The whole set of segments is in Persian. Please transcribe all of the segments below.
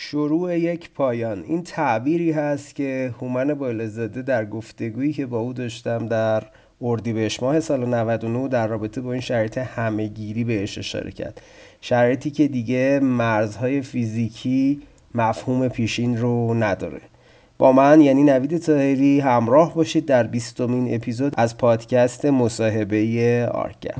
شروع یک پایان. این تعبیری هست که هومن بالزاده در گفتگویی که با او داشتم در اردیبهشت ماه سال 99 در رابطه با این شرایط همهگیری بهش اشاره کرد. شرایطی که دیگه مرزهای فیزیکی مفهوم پیشین رو نداره. با من یعنی نوید تاهری همراه باشید در بیستمین اپیزود از پادکست مصاحبه آرکر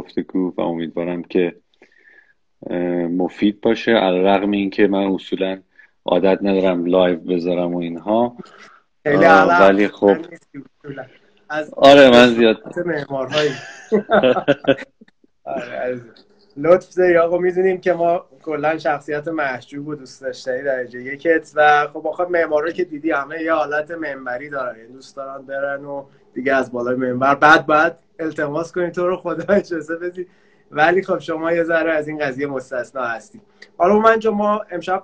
گفتگو و امیدوارم که مفید باشه. رغم اینکه من اصولا عادت ندارم لایو بذارم و اینها. ولی خب آره من زیاد آره، لطف داری آقا می‌دونیم که ما کلا شخصیت محجوب و دوست داشتنی درجه یکت و خب آخه معمارا که دیدی همه یه حالت منبری دارن. یعنی دوست دارن برن و دیگه از بالای منبر. بعد بعد التماس کنید تو رو خدا اجازه بدی. ولی خب شما یه ذره از این قضیه مستثنا هستی. حالا من ما امشب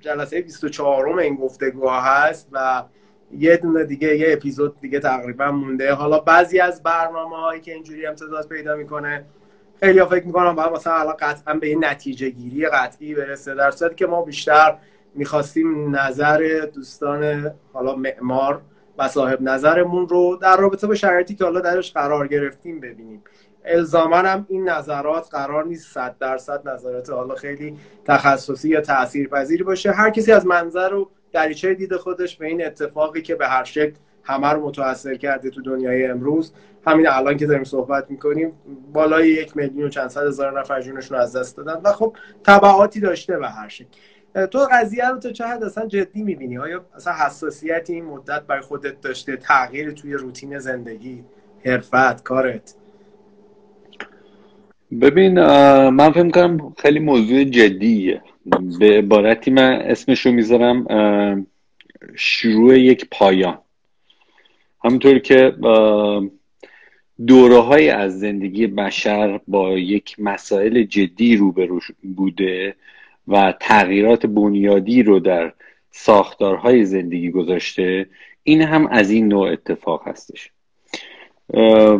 جلسه 24 م این گفتگوها هست و یه دونه دیگه یه اپیزود دیگه تقریبا مونده. حالا بعضی از برنامه هایی که اینجوری امتداد پیدا می‌کنه خیلی ها فکر می‌کنم باید مثلا الان قطعا به این نتیجه گیری قطعی برسه. در صورتی که ما بیشتر می‌خواستیم نظر دوستان حالا معمار صاحب نظرمون رو در رابطه با شرایطی که حالا درش قرار گرفتیم ببینیم. الزاما هم این نظرات قرار نیست صد درصد نظرات حالا خیلی تخصصی یا تاثیرپذیر باشه. هر کسی از منظر و دریچه دید خودش به این اتفاقی که به هر شکل همه رو متاثر کرده تو دنیای امروز همین الان که داریم صحبت می‌کنیم بالای یک میلیون و چند صد هزار نفر جونشون از دست دادن و خب تبعاتی داشته به هر شکل. تو قضیه رو تا چه حد اصلا جدی می‌بینی؟ آیا اصلا حساسیتی این مدت برای خودت داشته؟ تغییر توی روتین زندگی حرفت کارت؟ ببین من فکر کنم خیلی موضوع جدیه. به عبارتی من اسمشو می‌ذارم شروع یک پایان. همونطور که دوره های از زندگی بشر با یک مسائل جدی روبرو بوده. و تغییرات بنیادی رو در ساختارهای زندگی گذاشته این هم از این نوع اتفاق هستش.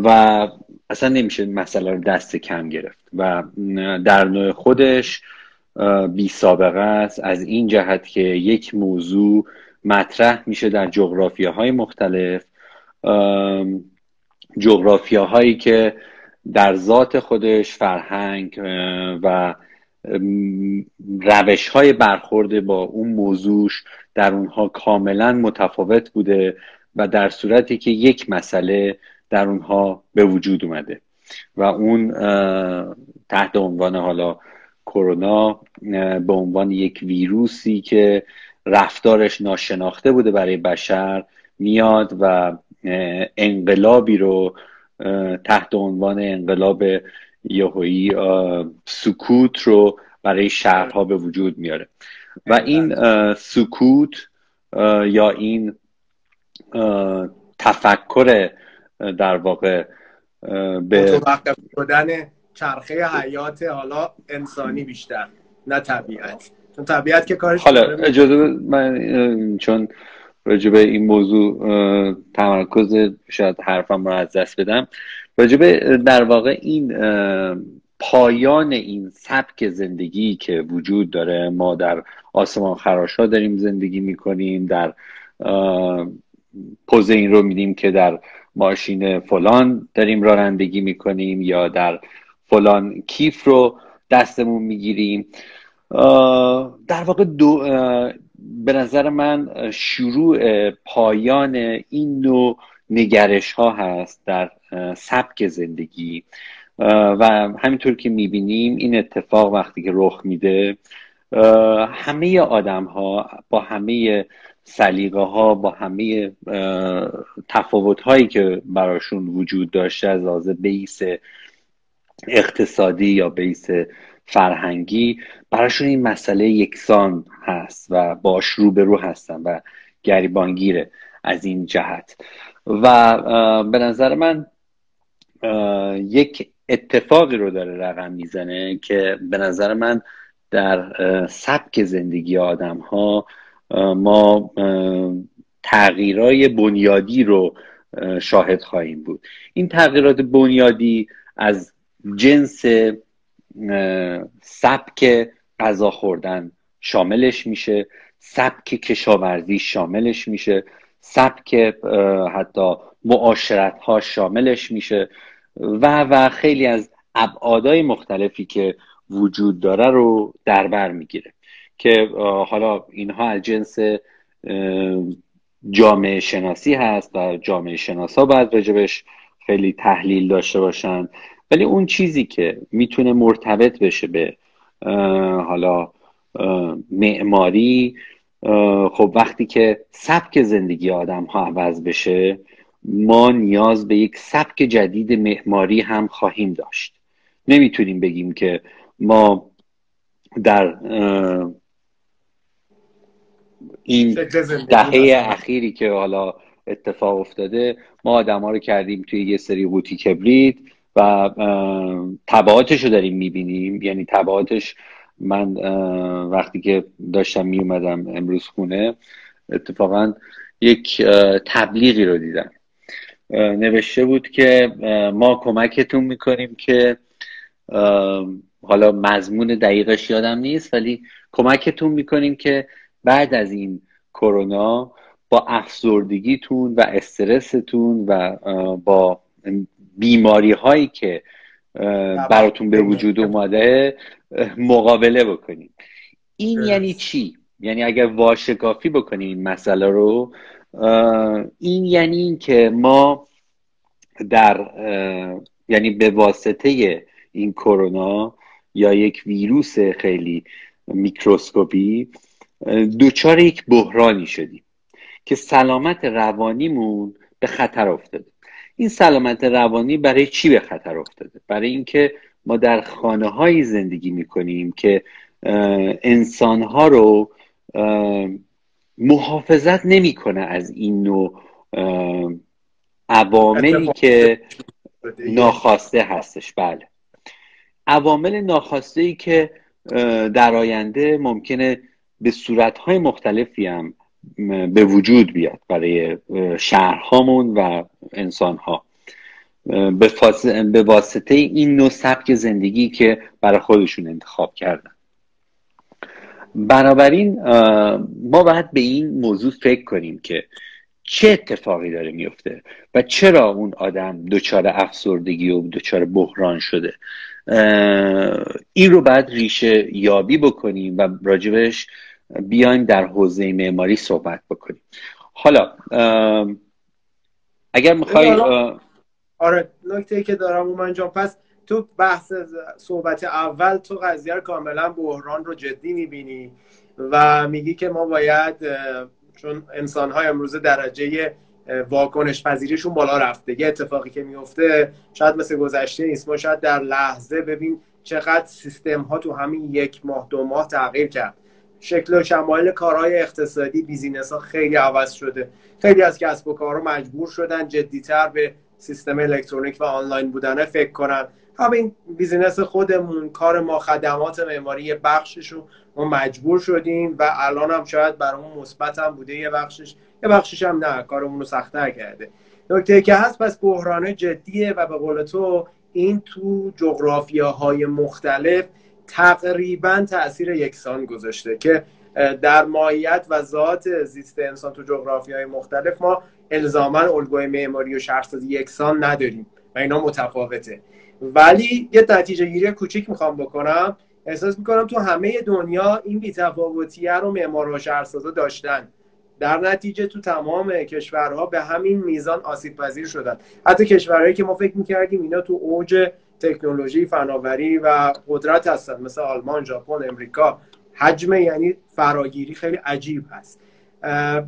و اصلا نمیشه مسئله رو دست کم گرفت و در نوع خودش بی سابقه است. از این جهت که یک موضوع مطرح میشه در جغرافیاهای مختلف جغرافیاهایی که در ذات خودش فرهنگ و روش های برخورد با اون موضوعش در اونها کاملا متفاوت بوده و در صورتی که یک مسئله در اونها به وجود اومده و اون تحت عنوان حالا کرونا به عنوان یک ویروسی که رفتارش ناشناخته بوده برای بشر میاد و انقلابی رو تحت عنوان انقلاب یهویی سکوت رو برای شهرها به وجود میاره. و این سکوت یا این تفکر در واقع به شدن چرخه حیات حالا انسانی بیشتر نه طبیعت. چون طبیعت که کارش حالا اجازه من چون راجبه این موضوع تمرکز شاید حرفم رو از دست بدم. راجبه در واقع این پایان این سبک زندگی که وجود داره ما در آسمان خراشا داریم زندگی می‌کنیم در پوز این رو میدیم که در ماشین فلان داریم رانندگی می‌کنیم یا در فلان کیف رو دستمون می‌گیریم. در واقع دو به نظر من شروع پایان این نوع نگرش ها هست در سبک زندگی. و همینطور که می‌بینیم این اتفاق وقتی که رخ میده همه آدم ها با همه سلیقه ها با همه تفاوت هایی که براشون وجود داشته از لحاظ بیس اقتصادی یا بیس فرهنگی براشون این مسئله یکسان هست و باش روبرو هستن و گریبانگیره از این جهت. و به نظر من یک اتفاقی رو داره رقم می‌زنه که به نظر من در سبک زندگی آدم ها ما تغییرای بنیادی رو شاهد خواهیم بود. این تغییرات بنیادی از جنس سبک غذا خوردن شاملش میشه سبک کشاورزی شاملش میشه. سبک حتی معاشرت ها شاملش میشه و و خیلی از ابعادهای مختلفی که وجود داره رو در بر می‌گیره که حالا اینها از جنس جامعه شناسی هست و جامعه شناسا باید رجبش خیلی تحلیل داشته باشن. ولی اون چیزی که می‌تونه مرتبط بشه به حالا معماری خب وقتی که سبک زندگی آدم ها عوض بشه ما نیاز به یک سبک جدید معماری هم خواهیم داشت. نمی‌تونیم بگیم که ما در این دهه اخیری که حالا اتفاق افتاده ما آدم ها رو کردیم توی یه سری قوطی کبریت و تبعاتش رو داریم می‌بینیم. یعنی تبعاتش من وقتی که داشتم میومدم امروز خونه اتفاقا یک تبلیغی رو دیدم. نوشته بود که ما کمکتون می‌کنیم که حالا مضمون دقیقش یادم نیست ولی کمکتون می‌کنیم که بعد از این کرونا با افسردگیتون و استرستون و با بیماری هایی که براتون به وجود اومده مقابله بکنیم. این یعنی چی؟ یعنی اگر واشکافی بکنیم این مسئله رو این یعنی این که ما در یعنی به واسطه این کرونا یا یک ویروس خیلی میکروسکوپی دوچار یک بحرانی شدیم که سلامت روانیمون به خطر افتاده. این سلامت روانی برای چی به خطر افتاده؟ برای اینکه ما در خانه هایی زندگی می‌کنیم که انسان ها رو محافظت نمی‌کنه از این نوع عواملی که ناخواسته هستش. بله. عوامل ناخواسته ای که در آینده ممکنه به صورتهای مختلفی هم به وجود بیاد برای شهرهامون و انسانها. به واسطه این نوع سبک زندگی که برای خودشون انتخاب کردن. بنابراین ما باید به این موضوع فکر کنیم که چه اتفاقی داره میفته و چرا اون آدم دچار افسردگی و دچار بحران شده. این رو بعد ریشه یابی بکنیم و راجبش بیایم در حوزه معماری صحبت بکنیم. حالا اگر می‌خوای آره نکته که دارم اومن جان پس تو بحث صحبت اول تو قضیه کاملا بحران رو جدی می‌بینی و میگی که ما باید چون انسان های امروزه درجه واکنش پذیریشون بالا رفته. یه اتفاقی که میفته شاید مثل گذشته نیست. ما شاید در لحظه ببین چقدر سیستم ها تو همین یک ماه دو ماه تغییر کرد. شکل و شمایل کارهای اقتصادی بیزینس ها خیلی عوض شده. خیلی از کسب و کارها مجبور شدن جدیتر به سیستم الکترونیک و آنلاین بودن فکر کنن. همین business خودمون کار ما خدمات معماری بخشش رو ما مجبور شدیم و الان هم شاید برامون مثبت هم بوده یه بخشش. یه بخشش هم نه کارمون رو سختتر کرده. نکته که هست پس بحران جدیه و به قول تو این تو جغرافیاهای مختلف تقریبا تاثیر یکسان گذاشته که در ماهیت و ذات زیست انسان تو جغرافیای مختلف ما الزاما الگوی معماری و شهرسازی یکسان نداریم و اینا متفاوته. ولی یه نتیجه گیری کوچیک می‌خوام بکنم. احساس می‌کنم تو همه دنیا این بیتفاوتیه رو معمار و شهرسازا داشتن. در نتیجه تو تمام کشورها به همین میزان آسیب پذیر شدن. حتی کشورهایی که ما فکر می‌کردیم اینا تو اوج تکنولوژی فناوری و قدرت هستن. مثل آلمان ژاپن امریکا. حجم یعنی فراگیری خیلی عجیب هست.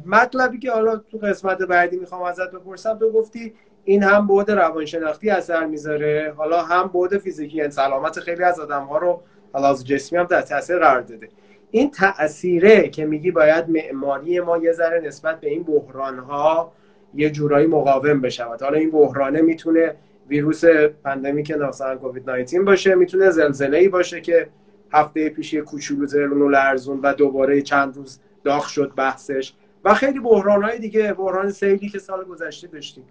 مطلبی که حالا تو قسمت بعدی می‌خوام ازت بپرسم تو گفتی این هم بود روانشناختی اثر می‌ذاره حالا هم بود فیزیکی یعنی سلامت خیلی از آدم ها رو از جسمی هم در تاثیر قرار داده. این تأثیره که میگی باید معماری ما یه ذره نسبت به این بحران ها یه جورایی مقاوم بشود حالا این بحرانه می‌تونه ویروس پندمیک مثلا کووید 19 باشه می‌تونه زلزله ای باشه که هفته پیش یه کوچولو و لرزون و دوباره چند روز داغ شد بحثش و خیلی بحران دیگه بحران سیلی که سال گذشته داشتیم.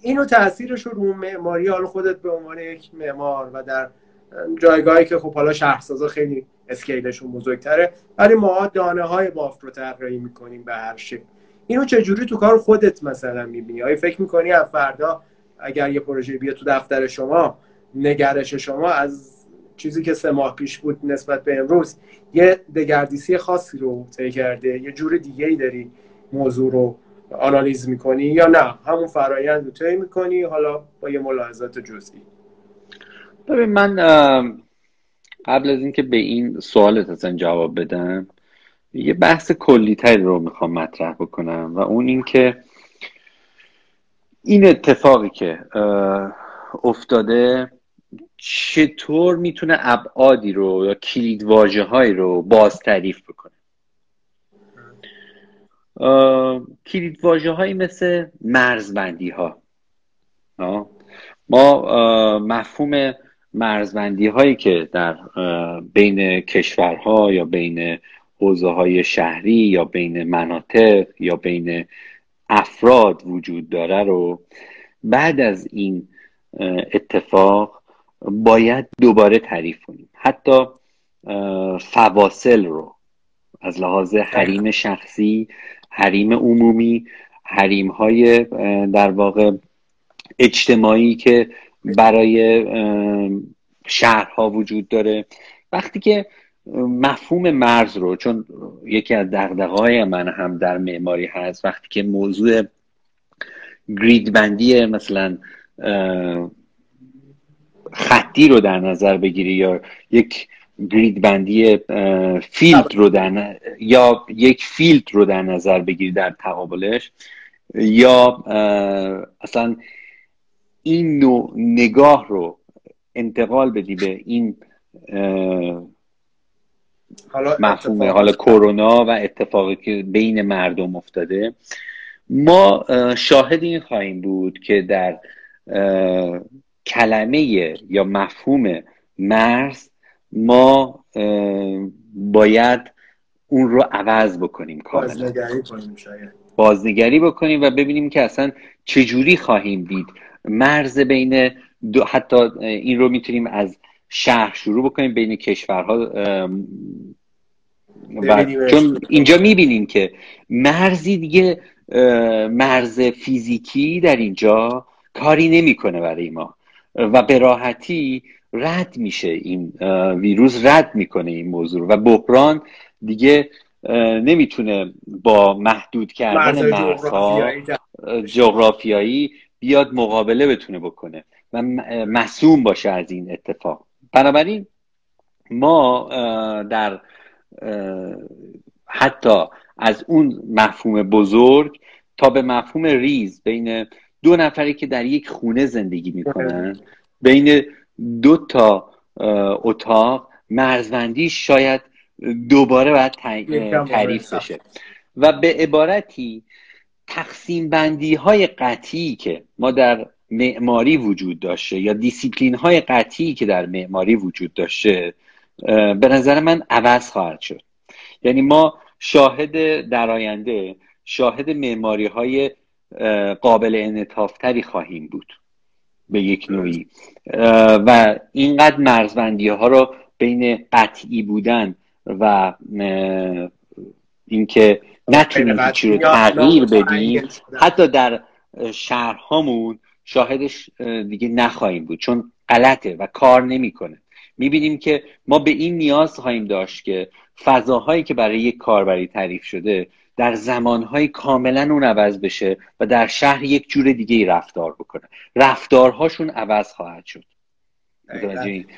اینو تاثیرش رو معماری حالا خودت به عنوان یک معمار و در جایگاهی که خب حالا شهرسازا خیلی اسکیلشون بزرگتره ولی ما دانه های بافت رو طراحی می‌کنیم به هر شکل. اینو چجوری تو کار خودت مثلا می‌بینی؟ آیا فکر می‌کنی از فردا اگر یه پروژه بیا تو دفتر شما نگرش شما از چیزی که سه ماه پیش بود نسبت به امروز یه دگردیسی خاصی رو طی کرده یه جور دیگه ای داری موضوع رو آنالیز می‌کنی یا نه؟ همون فرایند رو طی می‌کنی حالا با یه ملاحظات جزئی. ببین من قبل از اینکه به این سوالت اصلا جواب بدم یه بحث کلی تری رو می‌خوام مطرح بکنم و اون اینکه این اتفاقی که افتاده چطور می‌تونه ابعادی رو یا کلید واجه رو باز تعریف بکنه؟ کلید واجه هایی مثل مرزبندی ها ما مفهوم مرزبندی هایی که در بین کشورها یا بین حوزه های شهری یا بین مناطق یا بین افراد وجود داره رو بعد از این اتفاق باید دوباره تعریف کنیم. حتی فواصل رو از لحاظ حریم شخصی حریم عمومی حریم های در واقع اجتماعی که برای شهرها وجود داره. وقتی که مفهوم مرز رو چون یکی از دغدغه من هم در معماری هست وقتی که موضوع grid بندی مثلا خطی رو در نظر بگیری یا یک grid بندی field رو در یا یک field رو در نظر بگیری در تقابلش یا اصلا این نوع نگاه رو انتقال بدی به این حالا مفهوم حالا کرونا و اتفاقی که بین مردم افتاده. ما شاهد این خواهیم بود که در کلمه یا مفهوم مرز ما باید اون رو عوض بکنیم بازنگری کنیم بازنگری بکنیم و ببینیم که اصلا چجوری خواهیم دید. مرز بین دو حتی این رو می‌تونیم از شهر شروع بکنیم بین کشورها و چون اینجا می‌بینیم که مرزی دیگه مرز فیزیکی در اینجا کاری نمی‌کنه برای ما. و به راحتی رد میشه این ویروس رد می‌کنه این موضوع و بحران دیگه نمی‌تونه با محدود کردن مرزها جغرافیایی بیاد مقابله بتونه بکنه و مسوم باشه از این اتفاق. بنابراین ما در حتی از اون مفهوم بزرگ تا به مفهوم ریز بین دو نفری که در یک خونه زندگی می‌کنن. بین دو تا اتاق مرزبندی شاید دوباره باید تعریف بشه. و به عبارتی تقسیم بندی های قطعی که ما در معماری وجود داشته یا دیسیپلین های قطعی که در معماری وجود داشته به نظر من عوض خواهد شد. یعنی ما شاهد در آینده شاهد معماری های قابل انعطافتری خواهیم بود به یک نوعی. و اینقدر مرزبندی ها رو بین قطعی بودن و اینکه نتونیم چی رو تغییر بدیم حتی در شهرهامون شاهدش دیگه نخواهیم بود چون غلطه و کار نمی‌کنه. می‌بینیم که ما به این نیاز خواهیم داشت که فضاهایی که برای یک کاربری تعریف شده در زمانهای کاملا اون عوض بشه و در شهر یک جور دیگه ای رفتار بکنه. رفتارهاشون عوض خواهد شد.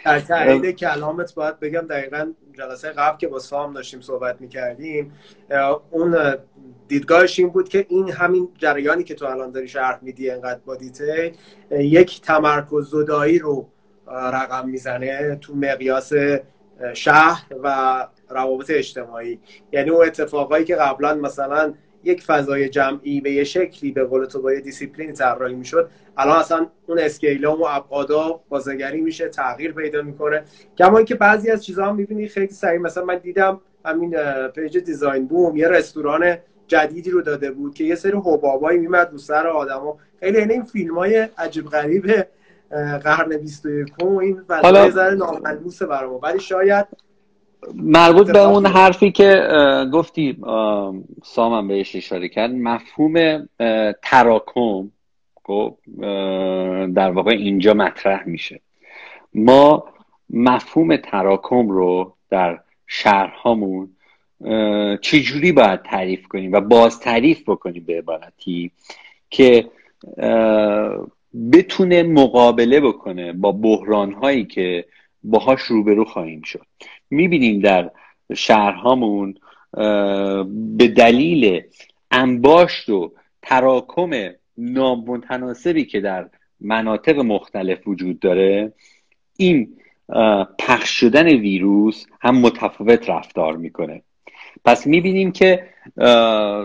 در تایید کلامت باید بگم دقیقا جلسه قبل که با سام داشتیم صحبت می‌کردیم اون دیدگاهش این بود که این همین جریانی که تو الان داری شرح میدی انقدر با detail یک تمرکز زدایی رو رقم می‌زنه تو مقیاس شهر و روابط اجتماعی. یعنی اون اتفاقایی که قبلا مثلا یک فضای جمعی به یه شکلی به قول تو با یه دیسیپلین طراحی می‌شد الان اصلا اون scale ام و ابعادا بازنگری میشه تغییر پیدا می‌کنه. کما اینکه بعضی از چیزها هم می‌بینی خیلی سریع. مثلا من دیدم همین page designboom یه رستوران جدیدی رو داده بود که یه سری حبابایی میومد رو سر آدما خیلی این فیلم های عجیب غریب قرن 21 این فضای ذره ناملموسه برام. ولی شاید مربوط به اون حرفی که گفتی سامم بهش اشاره کرد مفهوم تراکم خب، در واقع اینجا مطرح میشه. ما مفهوم تراکم رو در شهرهامون چجوری باید تعریف کنیم و باز تعریف بکنیم به عبارتی که بتونه مقابله بکنه با بحران هایی که باهاش روبرو خواهیم شد. می‌بینیم در شهرهامون به دلیل انباشت و تراکم نامتناسبی که در مناطق مختلف وجود داره این پخش شدن ویروس هم متفاوت رفتار می‌کنه. پس می‌بینیم که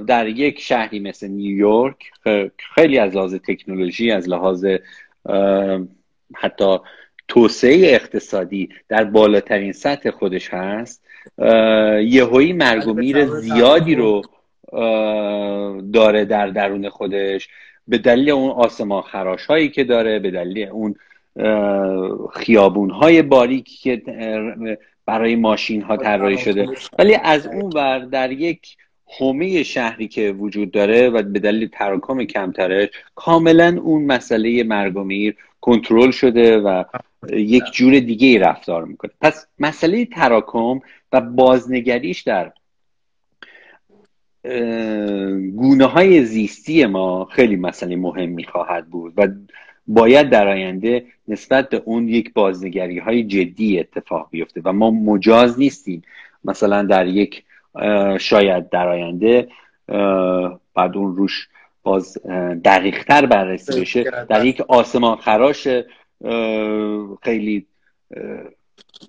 در یک شهری مثل نیویورک خیلی از لحاظ تکنولوژی از لحاظ حتی توسعه اقتصادی در بالاترین سطح خودش هست یهویی مرگ و میر زیادی رو داره در درون خودش. به دلیل اون آسمان خراش هایی که داره به دلیل اون خیابون های باریکی که برای ماشین ها طراحی شده. ولی از اون ور در یک حومه شهری که وجود داره و به دلیل تراکم کمترش کاملا اون مسئله مرگ و میر کنترل شده و یک جور دیگه ای رفتار می‌کنه. پس مسئله تراکم و بازنگریش در گونه های زیستی ما خیلی مسئله مهمی خواهد بود و باید در آینده نسبت به اون یک بازنگری های جدی اتفاق بیفته و ما مجاز نیستیم مثلا در یک شاید در آینده بعد اون روش باز دقیقتر بررسی بشه. در یک آسمان خراش خیلی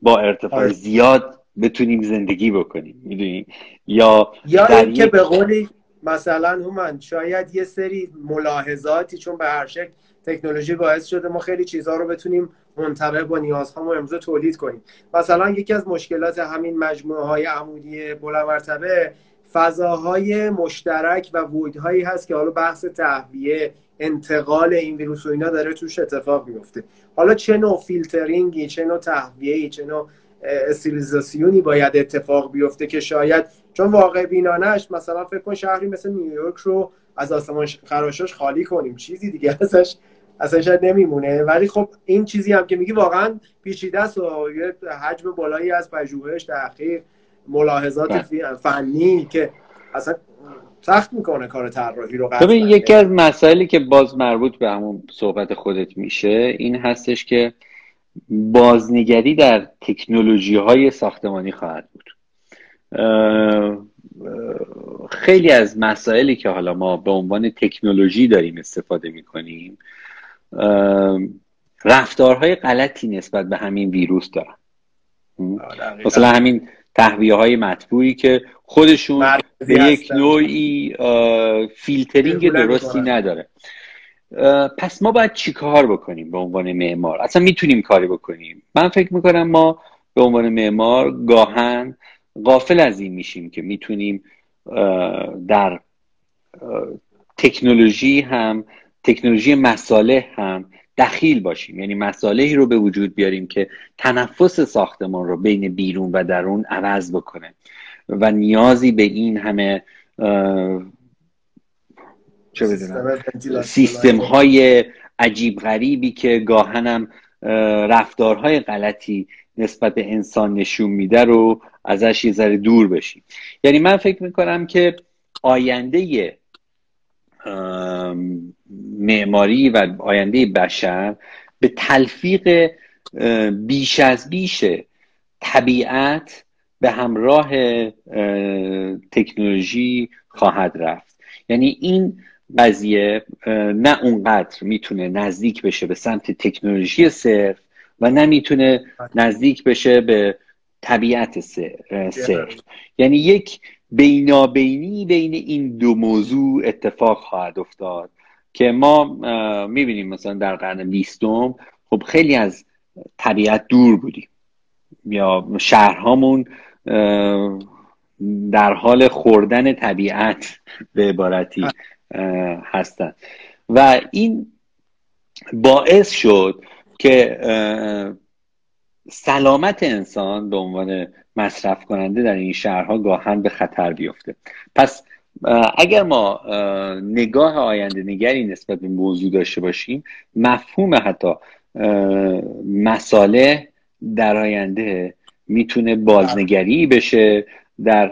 با ارتفاع آره. زیاد بتونیم زندگی بکنیم. می‌دونی؟ یا یا اینکه به قولی مثلا هومن شاید یه سری ملاحظاتی چون به هر شکل تکنولوژی باعث شده ما خیلی چیزها رو بتونیم منطبق با نیازها امروز تولید کنیم. مثلا یکی از مشکلات همین مجموعه های عمودی بلند مرتبه فضاهای مشترک و ویدهایی هست که حالا بحث تهویه انتقال این ویروس و اینا داره توش اتفاق میفته. حالا چه نوع فیلترینگی چه نوع تهویه‌ای چه نوع استیلیزاسیونی باید اتفاق بیفته که شاید چون واقع بینانش مثلا فکر کن شهری مثل نیویورک رو از آسمان خراشاش خالی کنیم. چیزی دیگه ازش اصلا شاید نمیمونه. ولی خب این چیزی هم که میگی واقعا پیچیده است و حجم بالایی از پژوهش تحقیق ملاحظات بله. فنی که اصلا سخت می‌کنه کار طراحی رو ببین یکی از مسائلی که باز مربوط به همون صحبت خودت میشه این هستش که بازنگری در تکنولوژی های ساختمانی خواهد بود. خیلی از مسائلی که حالا ما به عنوان تکنولوژی داریم استفاده می‌کنیم رفتارهای غلطی نسبت به همین ویروس دارن. مثلا همین تحویه های مطبوعی که خودشون به یک نوعی فیلترینگ درستی نداره. پس ما باید چیکار بکنیم به عنوان معمار؟ اصلا می‌تونیم کاری بکنیم. من فکر می‌کنم ما به عنوان معمار گاهن غافل از این میشیم که می‌تونیم در تکنولوژی هم تکنولوژی مساله هم دخیل باشیم. یعنی مسالهی رو به وجود بیاریم که تنفس ساختمان رو بین بیرون و درون عوض بکنه. و نیازی به این همه چه سیستم های عجیب غریبی که گاهنم رفتارهای غلطی نسبت به انسان نشون میده رو ازش یه ذره دور بشیم. یعنی من فکر می‌کنم که آینده معماری و آینده بشر به تلفیق بیش از بیش طبیعت به همراه تکنولوژی خواهد رفت. یعنی این قضیه نه اونقدر می‌تونه نزدیک بشه به سمت تکنولوژی صرف و نه می‌تونه نزدیک بشه به طبیعت صرف. یعنی یک بینابینی بین این دو موضوع اتفاق خواهد افتاد. که ما می‌بینیم مثلا در قرن بیستم خب خیلی از طبیعت دور بودیم. یا شهرهامون در حال خوردن طبیعت به عبارتی هستند و این باعث شد که سلامت انسان به عنوان مصرف کننده در این شهرها گاهن به خطر بیفته. پس اگر ما نگاه آینده نگری نسبت به موضوع داشته باشیم مفهوم حتی مساله در آینده می‌تونه بازنگری بشه در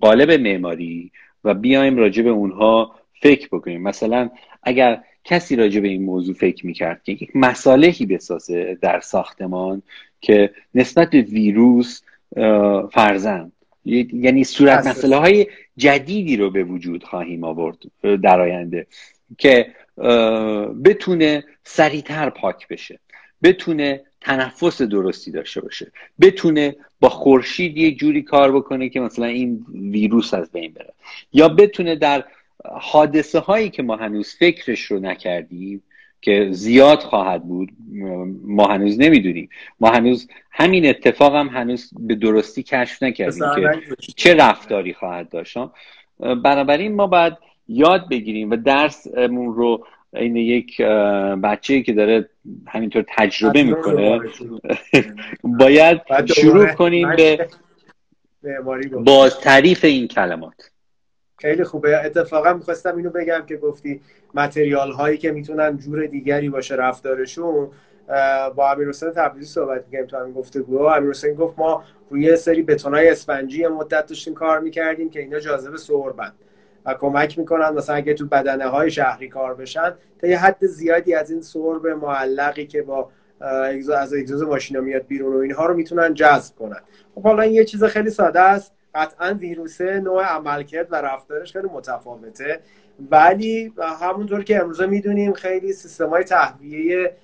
قالب معماری و بیایم راجع به اونها فکر بکنیم. مثلا اگر کسی راجع به این موضوع فکر می‌کرد که یک مسالهی بسازه در ساختمان که نسبت به ویروس فرزن یعنی صورت مسئله های جدیدی رو به وجود خواهیم آورد در آینده که بتونه سریعتر پاک بشه بتونه تنفس درستی داشته باشه بتونه با خورشید یه جوری کار بکنه که مثلا این ویروس از بین بره یا بتونه در حادثه هایی که ما هنوز فکرش رو نکردیم که زیاد خواهد بود. ما هنوز نمی‌دونیم. ما هنوز همین اتفاق هم هنوز به درستی کشف نکردیم که چه رفتاری خواهد داشت. بنابراین ما باید یاد بگیریم و درسمون رو این یک بچه که داره همینطور تجربه می‌کنه باید شروع کنیم به باز تعریف این کلمات. خیلی خوبه. اتفاقا می‌خواستم اینو بگم که گفتی متریال هایی که می‌تونن جور دیگری باشه رفتارشون با امیر حسین تبریزی صحبت می‌کنیم تو همین گفتگو. امیر حسین گفت ما روی سری بتونای اسفنجی مدت داشتیم کار می‌کردیم که اینا جاذب سربند و کمک می‌کنن مثلا اگه تو بدنه های شهری کار بشن تا یه حد زیادی از این سرب معلقی که با از اگزوز ماشینا میاد بیرون و اینها رو می‌تونن جذب کنن. خب حالا این یه چیز خیلی ساده است. قطعا ویروسه نوع عملکرد و رفتارش خیلی متفاوته. ولی همونطور که امروزه می‌دونیم خیلی سیستم های تهویه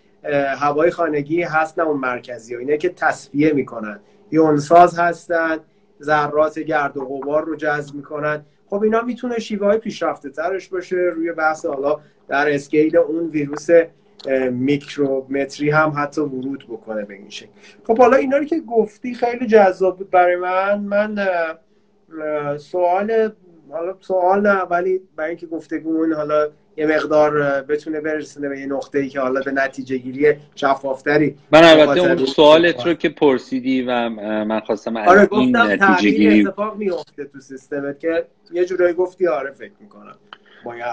هوای خانگی هست نه اون مرکزی ها اینه که تصفیه می‌کنن. یونساز هستن ذرات گرد و غبار رو جذب می‌کنن. خب اینا می‌تونه شیوه های پیشرفته ترش باشه روی بحث حالا در اسکیل اون ویروس میکرومتری هم حتی ورود بکنه به این شکل. خب حالا اینا رو که گفتی خیلی جذاب بود برای من. من سوال حالا سوال نه ولی برای اینکه گفتگومون حالا یه مقدار بتونه برسونه به یه نقطه ای که حالا به نتیجه گیری شفافتری من البته اون سوالت رو که پرسیدی و من خواستم آره این نتیجه گیری اتفاق میفته تو سیستمت که یه جورایی گفتی آره فکر می‌کنم.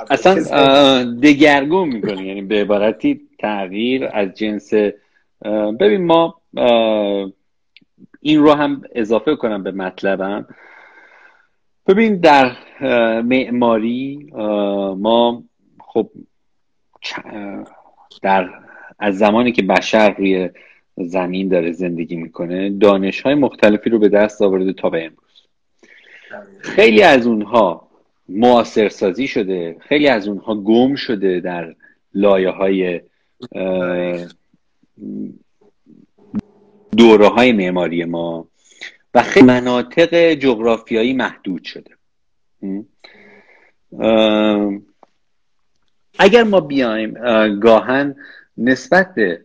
اصلا دگرگون می‌کنی یعنی به عبارتی تغییر از جنس ببین ما این رو هم اضافه کنم به مطلبم. ببین در معماری ما خب در از زمانی که بشر روی زمین داره زندگی می‌کنه دانش های مختلفی رو به دست آورده تا به امروز. خیلی از اونها معاصر سازی شده. خیلی از اونها گم شده در لایه های دوره های معماری ما و خیلی مناطق جغرافیایی محدود شده. اگر ما بیایم گاهن نسبت به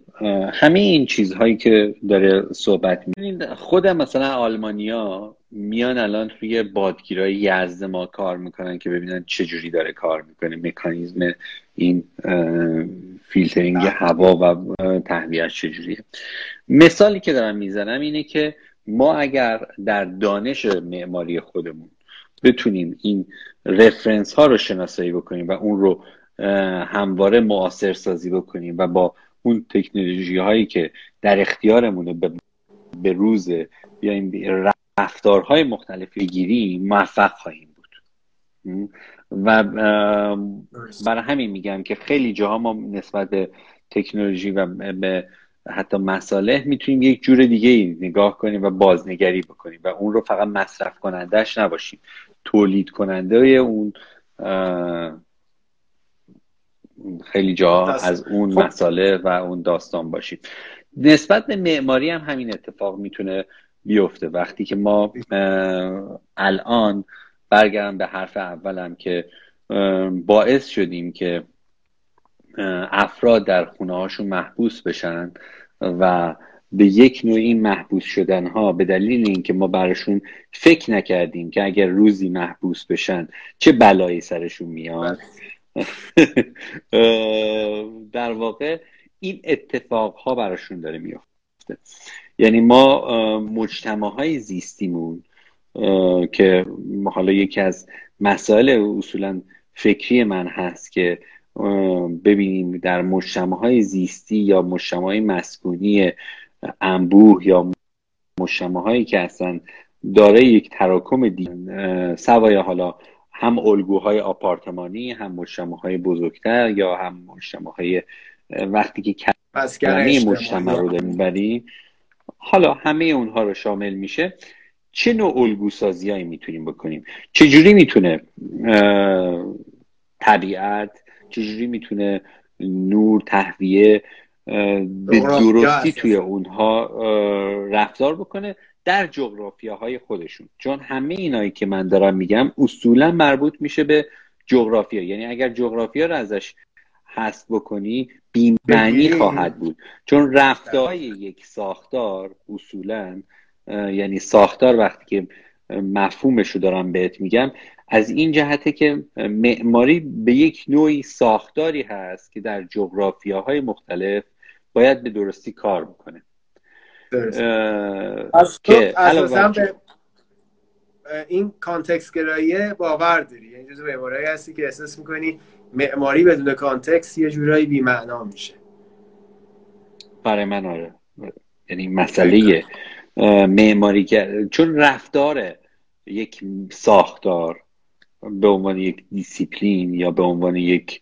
همه این چیزهایی که داره صحبت می‌کنید خود مثلا آلمانیا میان الان روی بادگیرای یزد ما کار می‌کنن که ببینن چه جوری داره کار می‌کنه. مکانیزم این فیلترینگ هوا و تهویهش چجوریه مثالی که دارم می‌زنم اینه که ما اگر در دانش معماری خودمون بتونیم این رفرنس ها رو شناسایی بکنیم و اون رو همواره معاصر سازی بکنیم و با اون تکنولوژی هایی که در اختیارمونه به, به روز بیایم رفتارهای مختلفی گیریم موفق خواهیم بود. و برای همین میگم که خیلی جاها ما نسبت به تکنولوژی و به حتی مساله می‌تونیم یک جور دیگه نگاه کنیم و بازنگری بکنیم و اون رو فقط مصرف کنندهش نباشیم. تولید کننده اون خیلی جا از اون خب. مساله و اون داستان باشیم. نسبت به معماری هم همین اتفاق می‌تونه بیفته. وقتی که ما الان برگردم به حرف اولم که باعث شدیم که افراد در خونه هاشون محبوس بشن و به یک نوع این محبوس شدن ها به دلیل اینکه ما براشون فکر نکردیم که اگر روزی محبوس بشن چه بلایی سرشون میاد. در واقع این اتفاق ها براشون داره میفته یعنی ما مجتمع های زیستیمون که حالا یکی از مسائل اصولا فکری من هست که ببینیم در مجتمع های زیستی یا مجتمع های مسکونی انبوه یا مجتمع هایی که اصلا داره یک تراکم دین سوای حالا هم الگوهای آپارتمانی هم مجتمع های بزرگتر یا هم مجتمع های وقتی که کلمه مجتمع رو می‌بری حالا همه اونها رو شامل میشه. چه نوع الگو سازی می‌تونیم بکنیم؟ چجوری می‌تونه طبیعت چجوری می‌تونه نور تهویه به درستی توی اونها رفتار بکنه در جغرافیاهای خودشون؟ چون همه اینایی که من دارم میگم اصولا مربوط میشه به جغرافیا. یعنی اگر جغرافیا رو ازش حذف بکنی بیمعنی خواهد بود. چون رفتارهای یک ساختار اصولا یعنی ساختار وقتی که مفهومش رو دارم بهت میگم از این جهته که معماری به یک نوعی ساختاری هست که در جغرافیاهای مختلف باید به درستی کار بکنه. از که به این context گرایی باور داری. یعنی جزو معماری هستی که احساس می‌کنی معماری بدون context یه جورایی بی‌معنا میشه. برای من آره. یعنی مسئله معماری چون رفتار یک ساختار به عنوان یک دیسیپلین یا به عنوان یک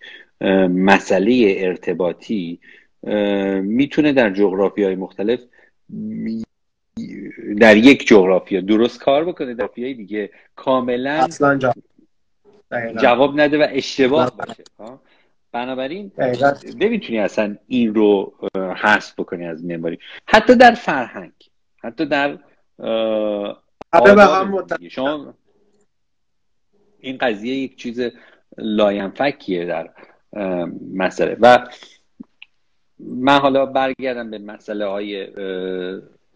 مسئله ارتباطی می‌تونه در جغرافیای مختلف در یک جغرافیا. درست کار بکنه در های دیگه. کاملا جواب نده و اشتباه باشه. بنابراین نمی‌تونی اصلا این رو حذف بکنی از معماری حتی در فرهنگ. حتی در شما این قضیه یک چیز لاینفکیه در مسئله. و من حالا برگردم به مسئله های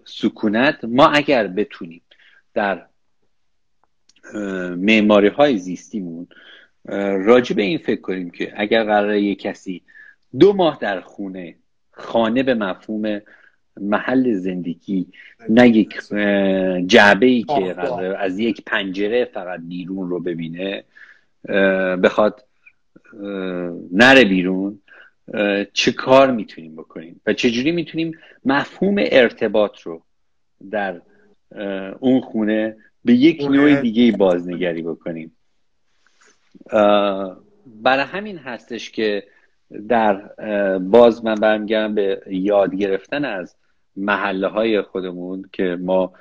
سکونت ما اگر بتونیم در معماری های زیستیمون راجع به این فکر کنیم که اگر قراره یک کسی دو ماه در خونه خانه به مفهوم محل زندگی نه یک جعبه ای که از یک پنجره فقط بیرون رو ببینه بخواد نره بیرون چه کار می‌تونیم بکنیم و چجوری می‌تونیم مفهوم ارتباط رو در اون خونه به یک نوع دیگه بازنگری بکنیم. برای همین هستش که در باز من برمیگردم به یاد گرفتن از محله های خودمون که ما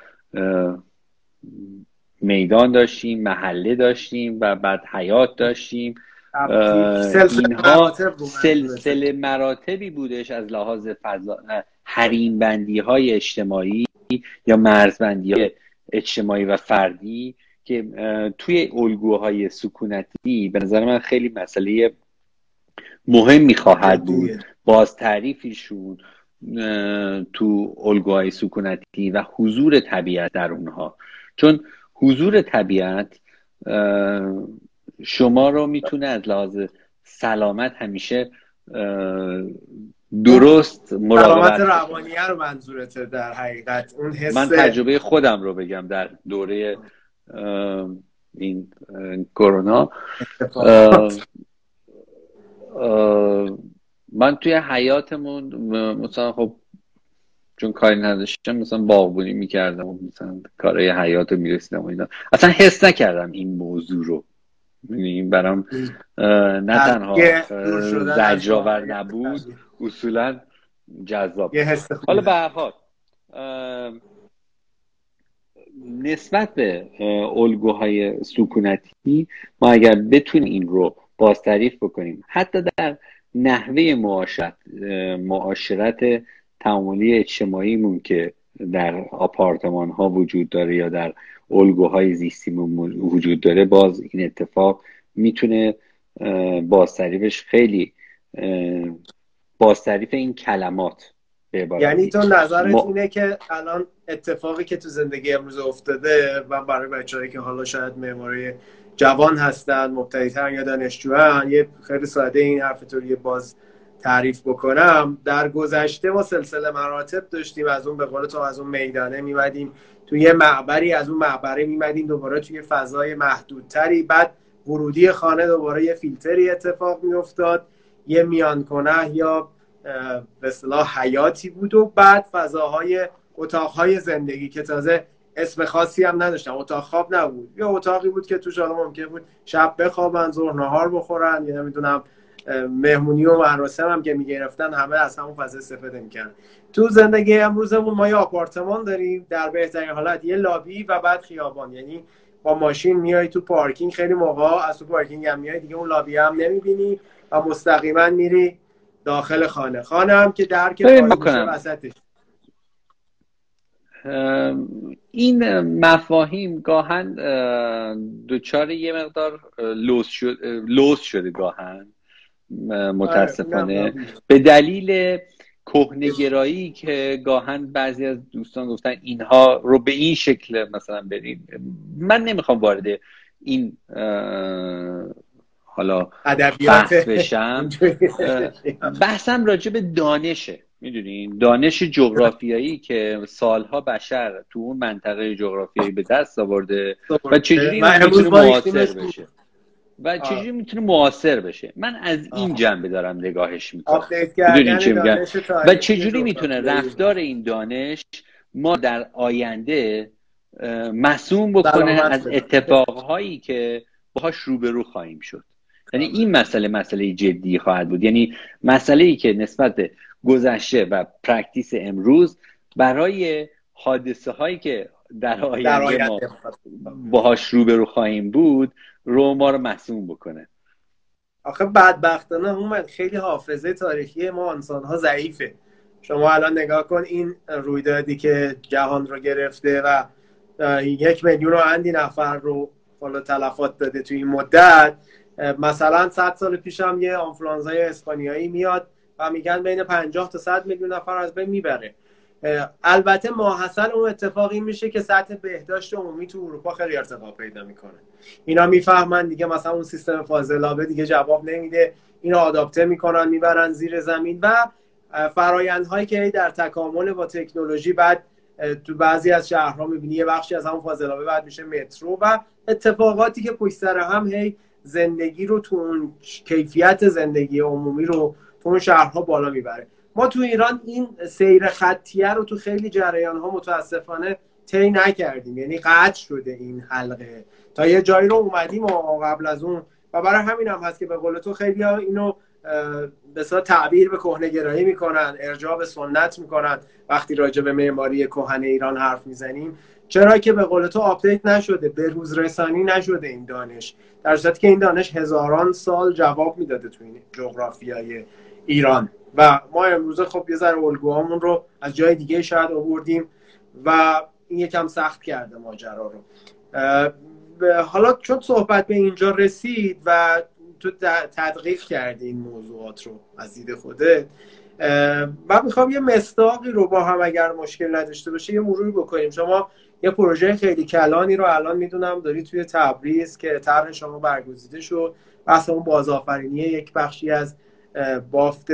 میدان داشتیم محله داشتیم و بعد حیات داشتیم. اینها سلسله مراتبی بودش از لحاظ فضا حریم بندی های اجتماعی یا مرزبندی های اجتماعی و فردی که توی الگوهای سکونتی به نظر من خیلی مسئله مهمی خواهد بود. باز تعریفیشون تو الگوهای سکونتی و حضور طبیعت در اونها. چون حضور طبیعت شما رو می‌تونه از لحاظ سلامت همیشه درست مراقبت سلامت روانیه رو منظورته در حقیقت اون حس من تجربه خودم رو بگم در دوره این کرونا. من توی حیاتمون مثلا خب چون کاری نداشتم مثلا باغبونی می‌کردم و مثلا کارهای حیات رو می‌رسیدم و اینا. اصلا حس نکردم این موضوع رو. برام نه تنها زجرآور نبود اصولا جذاب. حالا به حال نسبت به الگوهای سکونتی ما اگر بتونیم این رو باز تعریف بکنیم حتی در نحوه معاشرت معاشرت تعاملی اجتماعیمون که در آپارتمان ها وجود داره یا در الگوهای زیستیمون وجود داره باز این اتفاق می‌تونه بازتریفش خیلی بازتریف این کلمات یعنی تو نظرت اینه که الان اتفاقی که تو زندگی امروز افتاده و برای بچه‌هایی که حالا شاید معماری جوان هستن مبتدیتر یا دانشجوان یه خیلی ساده این حرف تو باز تعریف بکنم. در گذشته ما سلسله مراتب داشتیم از اون به قول تو از اون میدانه میمدیم توی یه معبری از اون معبره میمدیم دوباره توی فضای محدودتری. بعد ورودی خانه دوباره یه فیلتری اتفاق میافتاد. یه میان کنه یا به اصطلاح حیاتی بود و بعد فضاهای اتاقهای زندگی که تازه اسم خاصی هم نداشتن. اتاق خواب نبود. یا اتاقی بود که توش حالا ممکن بود شب بخوابن ظهر نهار بخورن یا نمی‌دونم مهمونی و مراسم هم که می‌گرفتن همه از همون فضا استفاده می‌کنن تو زندگی امروزمون ما یه آپارتمان داریم در بهترین حالت یه لابی و بعد خیابان. یعنی با ماشین میای تو پارکینگ خیلی موقع از تو پارکینگ هم میای دیگه اون لابی هم نمی‌بینی و مستقیما میری داخل خانه. خانه هم که درک وسطش. این مفاهیم گاهن دوچار یه مقدار لوس, شد، لوس شده گاهن. متاسفانه. به دلیل کهنگرایی که گاهن بعضی از دوستان گفتن اینها رو به این شکل مثلا بریم من نمی‌خوام وارد این حالا بحث بشم. بحثم راجع به دانشه. می‌دونین؟ دانش جغرافیایی که سالها بشر تو اون منطقه جغرافیایی به دست آورده و چجوری می‌تونه معاصر بشه؟ و چجوری می‌تونه معاصر بشه؟ من از این جنبه دارم نگاهش می‌کنم. می‌دونین چی میگم؟ و چجوری می‌تونه رفتار این دانش ما در آینده مسئول بکنه از اتفاقهایی که باهاش روبرو خواهیم شد. یعنی این مسئله مسئله جدی خواهد بود. یعنی مسئله ای که نسبت گذشته و practice امروز برای حادثه هایی که در آینده, ما باهاش روبرو خواهیم بود رو ما رو مصون بکنه. آخه بدبختانه هم خیلی حافظه تاریخی ما انسان ها ضعیفه. شما الان نگاه کن این رویدادی که جهان رو گرفته و یک میلیون و اندی نفر رو حالا تلفات داده تو این مدت. مثلا 100 سال پیش هم یه آنفلانزای اسپانیایی میاد و میگن بین 50 تا 100 میلیون نفر از بین می‌بره. البته ماحصل اون اتفاقی میشه که سطح بهداشت عمومی تو اروپا خیلی ارتقا پیدا می‌کنه. اینا می‌فهمن دیگه مثلا اون سیستم فاضلابه دیگه جواب نمیده. اینو آداپته می‌کنن می‌برن زیر زمین و فرایندهایی که در تکامل با تکنولوژی بعد تو بعضی از شهرها می‌بینی. یه بخشی از همون فاضلابه بعد میشه مترو و اتفاقاتی که پشت سر هم هی زندگی رو تو اون کیفیت زندگی عمومی رو تو اون شهرها بالا می‌بره. ما تو ایران این سیر خطیه رو تو خیلی جریان ها متاسفانه طی نکردیم. یعنی قطع شده این حلقه. تا یه جایی رو اومدیم و قبل از اون. و برای همین هم هست که به قول تو خیلی اینو به تعبیر به کهنه گرایی می‌کنن ارجاع به سنت می‌کنن. وقتی راجع به معماری کهن ایران حرف می‌زنیم. چرا که به قول تو آپدیت نشده به روز رسانی نشده این دانش. در صورتی که این دانش هزاران سال جواب می‌داده تو این جغرافیای ایران. و ما امروزه خب یه ذره الگوهامون رو از جای دیگه شاید آوردیم و این یکم سخت کرده ماجرا رو. حالا چون صحبت به اینجا رسید و تو تدقیق کردی این موضوعات رو از دید خودت و می‌خوام یه مستاقی رو با هم اگر مشکل نداشته باشه یه مروری بکنیم. شما یه پروژه خیلی کلانی رو الان می‌دونم داری توی تبریز که طرح شما برگزیده شد. بحث اون بازآفرینی یک بخشی از بافت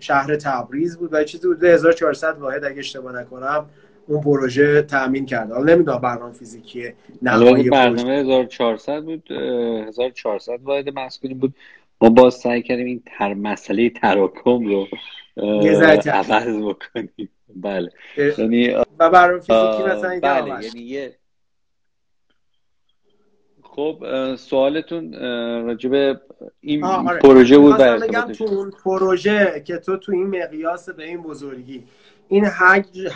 شهر تبریز بود. و چیزی بود؟ 1400 واحد اگه اشتباه نکنم اون پروژه تامین کرد حالا نمی‌دونم برنامه فیزیکی نهایی برنامه 1400 بود 1400 واحد مسکونی بود. ما باز سعی کردیم این تر مسئله تراکم رو عوض بکنیم. بله. یعنی و برنامه فیزیکی مثلا بله یعنی یه خب سوالتون راجب این آره. پروژه بود بگم تو اون پروژه که تو تو این مقیاس به این بزرگی این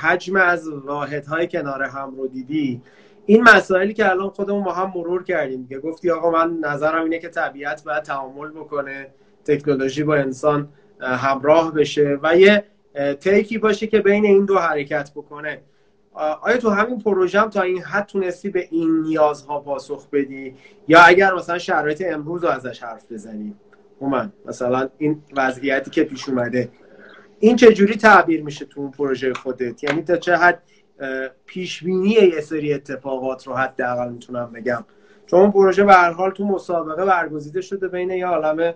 حجم از واحدهای کنار هم رو دیدی؟ این مسائلی که الان خودمون با هم مرور کردیم که گفتی آقا من نظرم اینه که طبیعت باید تعامل بکنه تکنولوژی با انسان همراه بشه و یه تیکی باشه که بین این دو حرکت بکنه. آیا تو همین پروژه هم تا این حد تونستی به این نیازها پاسخ بدی؟ یا اگر مثلا شرایط امروز رو ازش حرف بزنی؟ اومن مثلا این وضعیتی که پیش اومده این چجوری تعبیر میشه تو اون پروژه خودت؟ یعنی تا چه حد پیش بینی یه سری اتفاقات رو حداقل می‌تونم بگم. چون اون پروژه به هر حال تو مسابقه برگزیده شده بین یه عالم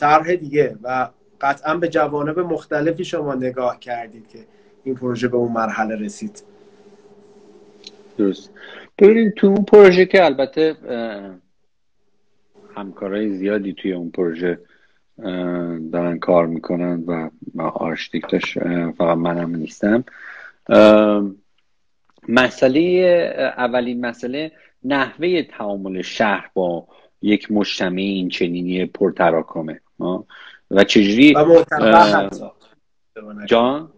طرح دیگه و قطعا به جوانب مختلفی شما نگاه کردید که این پروژه به اون مرحله رسید. درست. ببینید تو اون پروژه که البته همکارای زیادی توی اون پروژه دارن کار می‌کنن و آرشتیکتش فقط منم نیستم. مسئله اولین مسئله نحوه تعامل شهر با یک مجتمع این چنینی پرتراکمه و چجوری؟ جان؟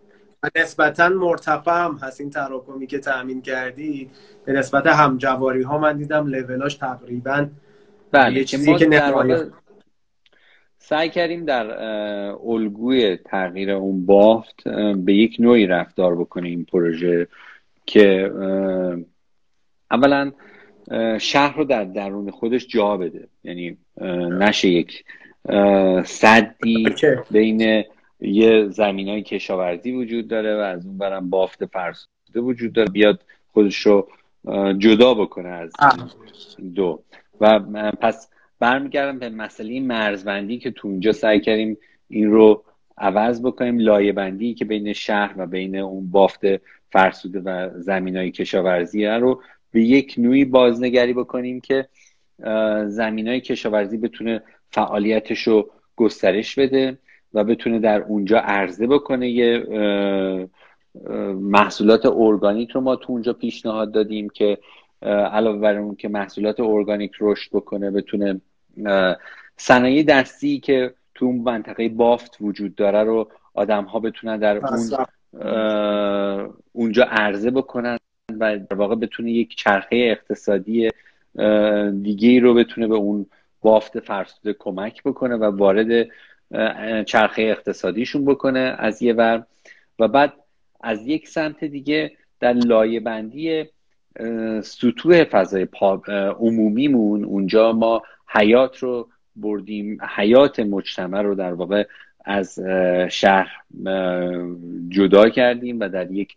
نسبتا مرتفع هم هست. این تراکمی که تأمین کردی به نسبت همجواری ها من دیدم لولاش تقریبا بله چیزی که در سعی کردیم در الگوی تغییر اون بافت به یک نوعی رفتار بکنیم این پروژه که اولا شهر رو در درون خودش جا بده. یعنی نشه یک صدی بین یه زمین های کشاورزی وجود داره و از اون برم بافت فرسوده وجود داره بیاد خودش رو جدا بکنه از دو. و پس برمیگردم به مسئله مرزبندی که تو اونجا سعی کردیم این رو عوض بکنیم لایه بندی که بین شهر و بین اون بافت فرسوده و زمین های کشاورزی رو به یک نوعی بازنگری بکنیم که زمین های کشاورزی بتونه فعالیتش رو گسترش بده. و بتونه در اونجا عرضه بکنه یه محصولات ارگانیک رو ما تو اونجا پیشنهاد دادیم که علاوه بر اون که محصولات ارگانیک رشد بکنه بتونه صنایع دستی که تو اون منطقه بافت وجود داره رو آدم ها بتونن در اون اونجا عرضه بکنن و در واقع بتونه یک چرخه اقتصادی دیگه رو بتونه به اون بافت فرسوده کمک بکنه و وارد چرخه اقتصادیشون بکنه از یه ور. و بعد از یک سمت دیگه در لایه بندی سطوح فضای عمومیمون اونجا ما حیات رو بردیم حیات مجتمع رو در واقع از شهر جدا کردیم و در یک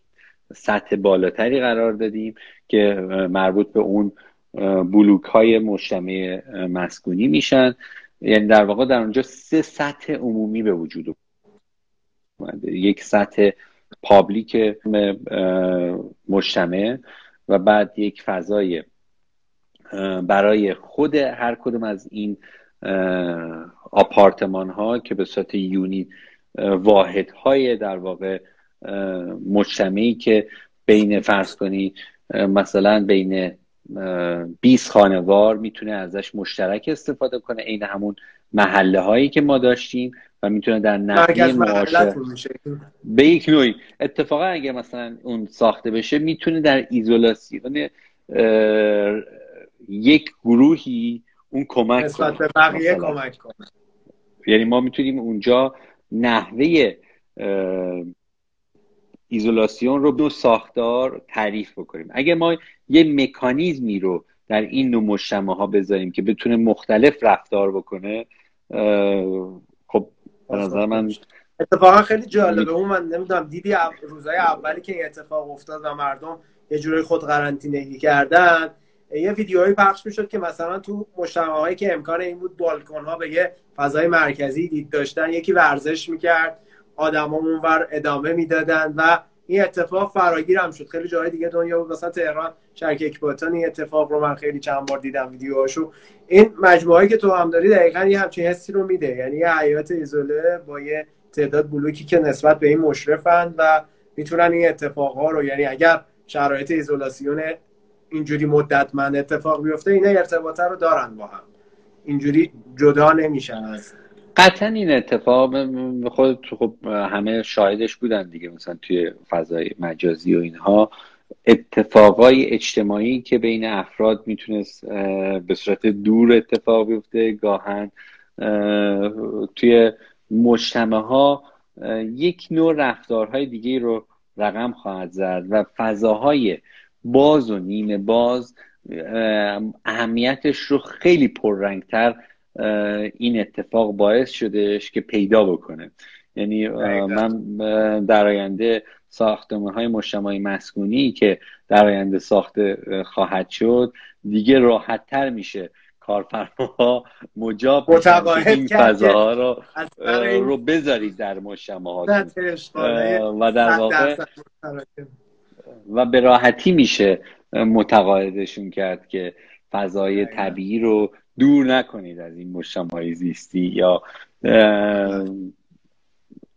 سطح بالاتری قرار دادیم که مربوط به اون بلوک های مجتمع مسکونی میشن. یعنی در واقع در اونجا سه سطح عمومی به وجود اومده. یک سطح پابلیک مجتمع و بعد یک فضای برای خود هر کدوم از این آپارتمان ها که به صورت یونیت واحد های در واقع مجتمعی که بین فرض کنی مثلا بین 20 خانوار می‌تونه ازش مشترک استفاده کنه عین همون محله هایی که ما داشتیم و می‌تونه در نحوه معاشرت به یک نوعی. اتفاقا اگر مثلا اون ساخته بشه می‌تونه در ایزولاسیون یک گروهی اون کمک کنه. به بقیه کمک کنه. یعنی ما می‌تونیم اونجا نحوه ایزولاسیون رو دو ساختار تعریف بکنیم. اگه ما یه مکانیزمی رو در این نوع مجتمع ها بذاریم که بتونه مختلف رفتار بکنه خب به نظر من اتفاقا خیلی جالبه. اون من نمی‌دونم دیدی روزای اولی که این اتفاق افتاد و مردم یه جوری خود قرنطینگی کردن یه ویدیوهایی پخش می‌شد که مثلا تو مجتمعهایی که امکان این بود بالکن ها به یه فضای مرکزی دید داشتن یکی ورزش می‌کرد آدما اونور ادامه می‌دادن و این اتفاق فراگیر هم شد. خیلی جای دیگه دنیا بود. مثلا تهران شرک اکباتان این اتفاق رو من خیلی چند بار دیدم ویدیوهاشو. این مجموعه که تو هم داری دقیقا یه همچین حسی رو میده. یعنی یه حیات ایزوله با یه تعداد بلوکی که نسبت به این مشرفند و می‌تونن این اتفاقها رو یعنی اگر شرایط ایزولاسیون اینجوری مدتمند اتفاق بیفته اینا ارتباطه رو دارن با هم. اینجوری جدا نمیشن از قطعا این اتفاق خود خب همه شاهدش بودن دیگه مثلا توی فضای مجازی و اینها. اتفاقای اجتماعی که بین افراد می‌تونست به صورت دور اتفاق بیفته گاهن توی مجتمع ها یک نوع رفتارهای دیگه رو رقم خواهد زد و فضاهای باز و نیمه باز اهمیتش رو خیلی پررنگتر این اتفاق باعث شدهش که پیدا بکنه. یعنی من در آینده ساختمان های مجتمعی مسکونی که در آینده ساخته خواهد شد دیگه راحت تر میشه کارفرماها مجاب این فضاها رو رو بذارید در مجتمعات و در واقع و به راحتی میشه متقاعدشون کرد که فضای طبیعی رو دور نکنید از این مجتمع زیستی یا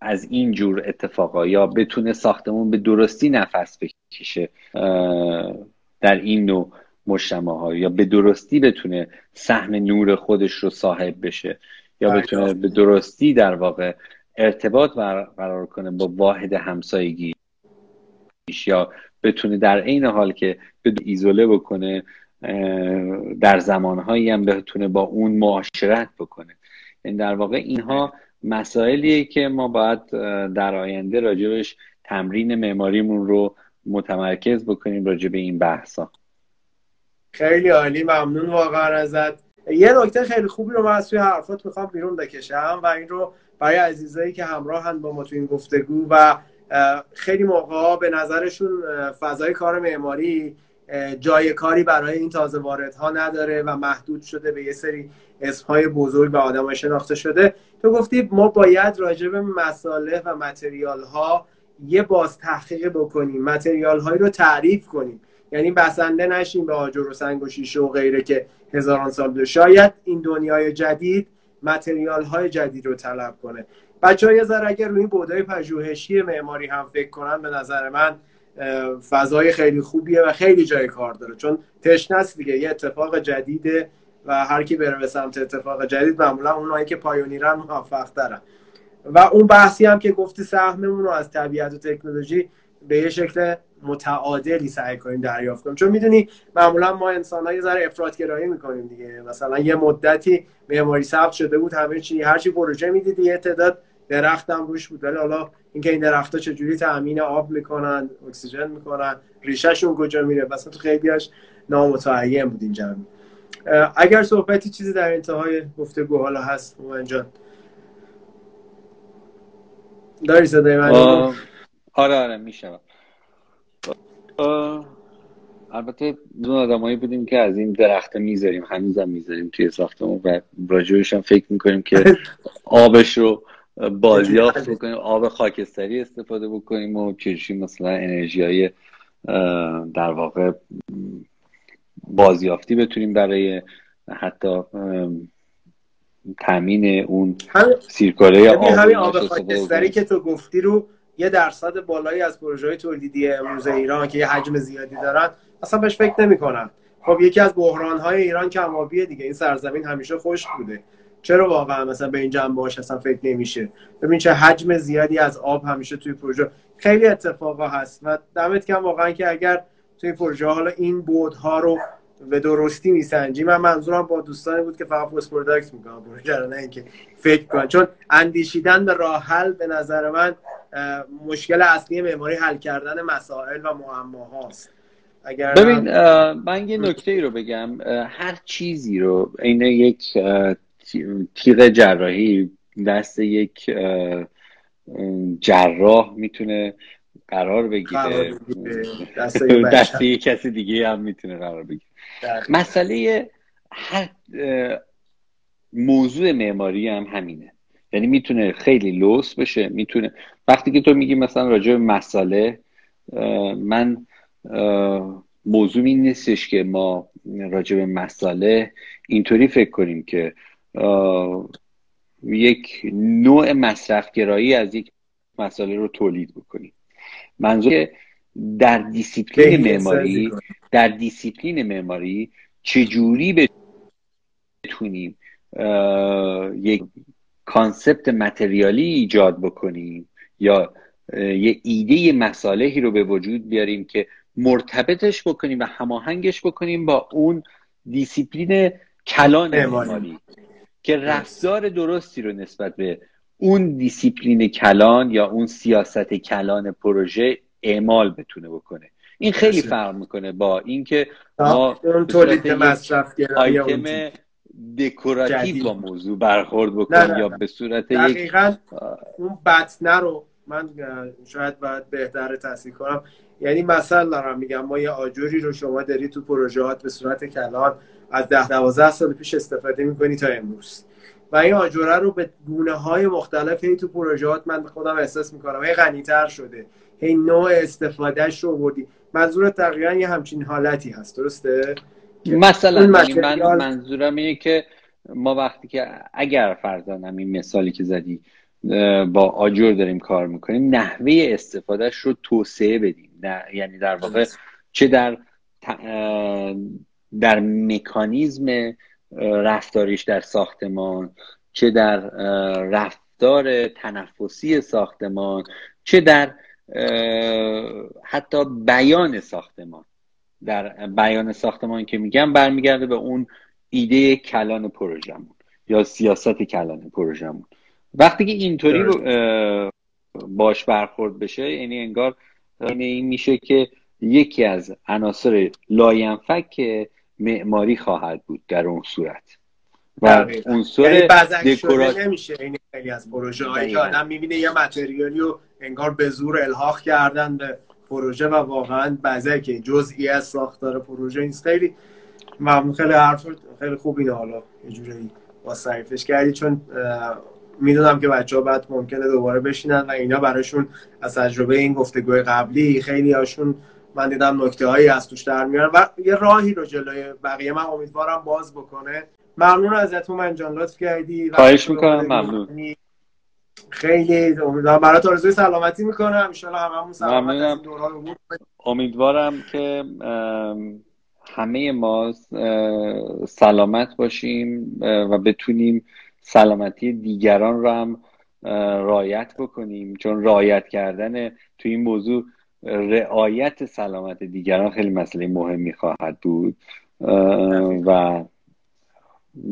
از این جور اتفاقا یا بتونه ساختمون به درستی نفس بکشه در این نوع مجتمع ها یا به درستی بتونه سهم نور خودش رو صاحب بشه یا بله. بتونه به درستی در واقع ارتباط برقرار کنه با واحد همسایگی یا بتونه در عین حال که به ایزوله بکنه در زمانهایی هم بتونه با اون معاشرت بکنه. این یعنی در واقع اینها مسائلیه که ما باید در آینده راجبش تمرین معماریمون رو متمرکز بکنیم راجع به این بحثا. خیلی عالی ممنون واقعا ازت. یه نکته خیلی خوبی رو من از توی حرفات می‌خوام بیرون بکشم و این رو برای عزیزایی که همراهن با ما تو این گفتگو و خیلی موقع به نظرشون فضای کار معماری جای کاری برای این تازه واردها نداره و محدود شده به یه سری اسمهای بزرگ و آدم شناخته شده. تو گفتی ما باید راجع به مساله و متریال ها یه باز تحقیق بکنیم متریال هایی رو تعریف کنیم. یعنی بسنده نشیم به آجر و سنگ و شیشه و غیره که هزاران سال بوده شاید این دنیای جدید متریال های جدید رو طلب کنه. بچه های ذره اگر روی بودای پژوهشی معماری هم فکر کنن به نظر من فضای خیلی خوبیه و خیلی جای کار داره. چون تشنه است دیگه یه اتفاق جدیده و هر کی بره به سمت اتفاق جدید معمولا اونایی که پایونیرن موفق دارن و اون بحثی هم که گفتی سهممون رو از طبیعت و تکنولوژی به یه شکل متعادلی سعی کنیم دریافت کنیم. چون می‌دونی معمولا ما انسان ها یه ذره افراطگرایی می‌کنیم دیگه. مثلا یه مدتی معماری ثبت شده بود همه چی هر چی پروژه می‌دیدی یه تعداد درخت هم روش بود. ولی حالا اینکه این درختها چجوری تامین آب می‌کنن اکسیژن می‌کنن ریشهشون کجا میره؟ مثلا تو خیلیاش نامتعین بود این جمعی اگر صحبتی چیزی در انتهای گفتگو حالا هست مومن جان. داری صدای من؟ آره آره میشه البته دون آدمایی بودیم که از این درخت می‌ذاریم هنوزم می‌ذاریم توی ساختمون و راجعش هم فکر می‌کنیم که آبش رو بازیافت بکنیم آب خاکستری استفاده بکنیم و چشی مثلا انرژی های در واقع بازیافتی بتونیم برای حتی تامین اون سیرکاره آب همین آب خاکستری که تو گفتی رو یه درصد بالایی از پروژه های تولیدی امروز ایران که یه حجم زیادی دارن اصلا بهش فکر نمی‌کنن. خب یکی از بحران های ایران کمابیه دیگه. این سرزمین همیشه خشک بوده. چرا واقعا مثلا به این جنبه هاش اصلا فکر نمیشه؟ ببین چه حجم زیادی از آب همیشه توی پروژه خیلی اتفاقا هست و دمت کم واقعا که اگر توی پروژه حالا این ها رو به درستی میسنجی من منظورم با دوستانی بود که فقط پست پروداکت می‌کنن پروژه نه اینکه فکر کنن. چون اندیشیدن به راه حل به نظر من مشکل اصلی معماری حل کردن مسائل و معماهاست. اگر ببین من یه نکته ای رو بگم. هر چیزی رو این یک تیغ جراحی دست یک جراح می‌تونه قرار بگیره. دست یک کسی دیگه هم می‌تونه قرار بگیره. مسئله هر موضوع معماری هم همینه. یعنی می‌تونه خیلی لوس بشه می‌تونه. وقتی که تو میگی مثلا راجع به مسئله من موضوع این نیستش که ما راجع به مسئله اینطوری فکر کنیم که یک نوع مصرفگرایی از یک مسئله رو تولید بکنیم. منظور در دیسیپلین معماری در دیسیپلین معماری چجوری بتونیم یک concept material ی ایجاد بکنیم یا یه ایده مصالحی رو به وجود بیاریم که مرتبطش بکنیم و هماهنگش بکنیم با اون دیسیپلین کلان معماری. که رفتار درستی رو نسبت به اون دیسیپلین کلان یا اون سیاست کلان پروژه اعمال بتونه بکنه. این خیلی فرق می‌کنه با اینکه ما تولید مصرف آیتم دکوراتیو با موضوع برخورد بکنیم یا به صورت دقیقا اون بطنه رو من شاید باید بهتر تصدیق کنم. یعنی مثلا دارم میگم ما یه آجوری رو شما داری تو پروژهات به صورت کلان از ده دوازده سال پیش استفاده می‌کنی تا امروز. و این آجوره رو به گونه های مختلف هی تو پروژهات من خودم احساس می‌کنم. هی غنیتر شده. هی نوع استفادهش رو بردی منظور تقریبا یه همچین حالتی هست. درسته؟ مثلا من منظورم اینه که ما وقتی که اگر فرزانم این مثالی که زدی با آجر داریم کار می‌کنیم نحوه استفادهش رو توسعه بدیم. یعنی در واقع چه در در مکانیزم رفتاریش در ساختمان چه در رفتار تنفسی ساختمان چه در حتی بیان ساختمان. در بیان ساختمان که میگم برمیگرده به اون ایده کلان پروژمون یا سیاست کلان پروژمون وقتی که اینطوری باش برخورد بشه یعنی انگار یعنی این میشه که یکی از عناصر لاینفک معماری خواهد بود در اون صورت. و عنصر یعنی دکورات نمیشه. این خیلی از پروژه هایی که آدم می‌بینه یه متریالی رو انگار به زور الحاق کردن به پروژه و واقعا که جزئی از ساختار پروژه نیست. خیلی ممنون. خیلی حرف خیلی خوب اینه حالا یه جوری با صریفش کردی. چون می‌دونم که بچه ها بعد ممکنه دوباره بشینن و اینا براشون از تجربه این گفتگوی قبلی خیلی هاشون من دیدم نکته هایی از توش در میارن و یه راهی رو جلوی بقیه من امیدوارم باز بکنه. ممنون ازتون من جان لطف کردی خواهش می‌کنم ممنون. خیلی امیدوارم برات آرزوی سلامتی می‌کنم. ان هممون سلامت امیدوارم که همه ما سلامت باشیم و بتونیم سلامتی دیگران رو هم رایت بکنیم. چون رایت کردن تو این موضوع رعایت سلامت دیگران خیلی مسئله مهمی خواهد بود. و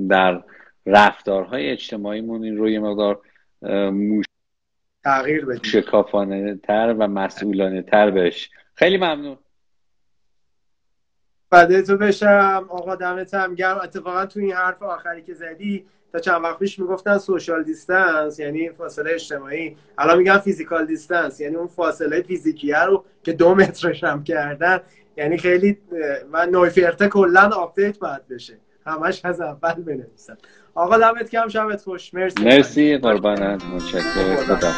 در رفتارهای اجتماعیمون این روی مقدار موش... تغییر بدیم. شکافانه تر و مسئولانه تر بش خیلی ممنون. فدای تو بشم. آقا دمت هم گرم. اتفاقا تو این حرف آخری که زدی تا چند وقت پیش می‌گفتن social distance یعنی فاصله اجتماعی. الان میگن physical distance یعنی اون فاصله فیزیکیه رو که دو مترش هم کردن. یعنی خیلی و نویفرته کلا update باید بشه. همش از اول بنویسن. آقا دمت گرم شبت خوش. مرسی. مرسی قربانت. متشکرم.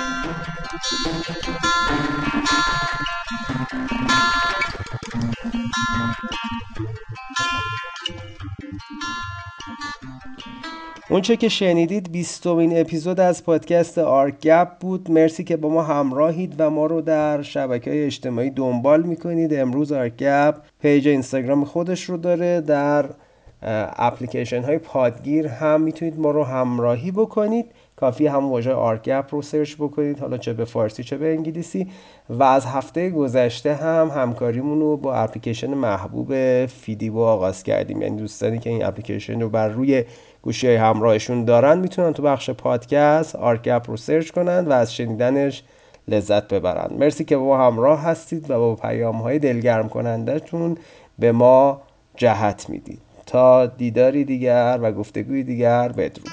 اونچه که شنیدید بیستمین اپیزود از پادکست آرگپ بود. مرسی که با ما همراهید و ما رو در شبکه های اجتماعی دنبال می‌کنید. امروز آرگپ page اینستاگرام خودش رو داره. در اپلیکیشن های پادگیر هم می‌تونید ما رو همراهی بکنید. کافی هم واژه آرگپ رو search بکنید. حالا چه به فارسی چه به انگلیسی. و از هفته گذشته هم همکاریمون رو با اپلیکیشن محبوب فیدیبو آغاز کردیم. یعنی دوستانی که این اپلیکیشن رو بر روی گوشی های همراهشون دارن می‌تونن تو بخش پادکست آرگپ رو search کنن و از شنیدنش لذت ببرن مرسی که با همراه هستید و با پیام های دلگرم کنندهتون به ما جهت می‌دید تا دیداری دیگر و گفتگوی دیگر بدرود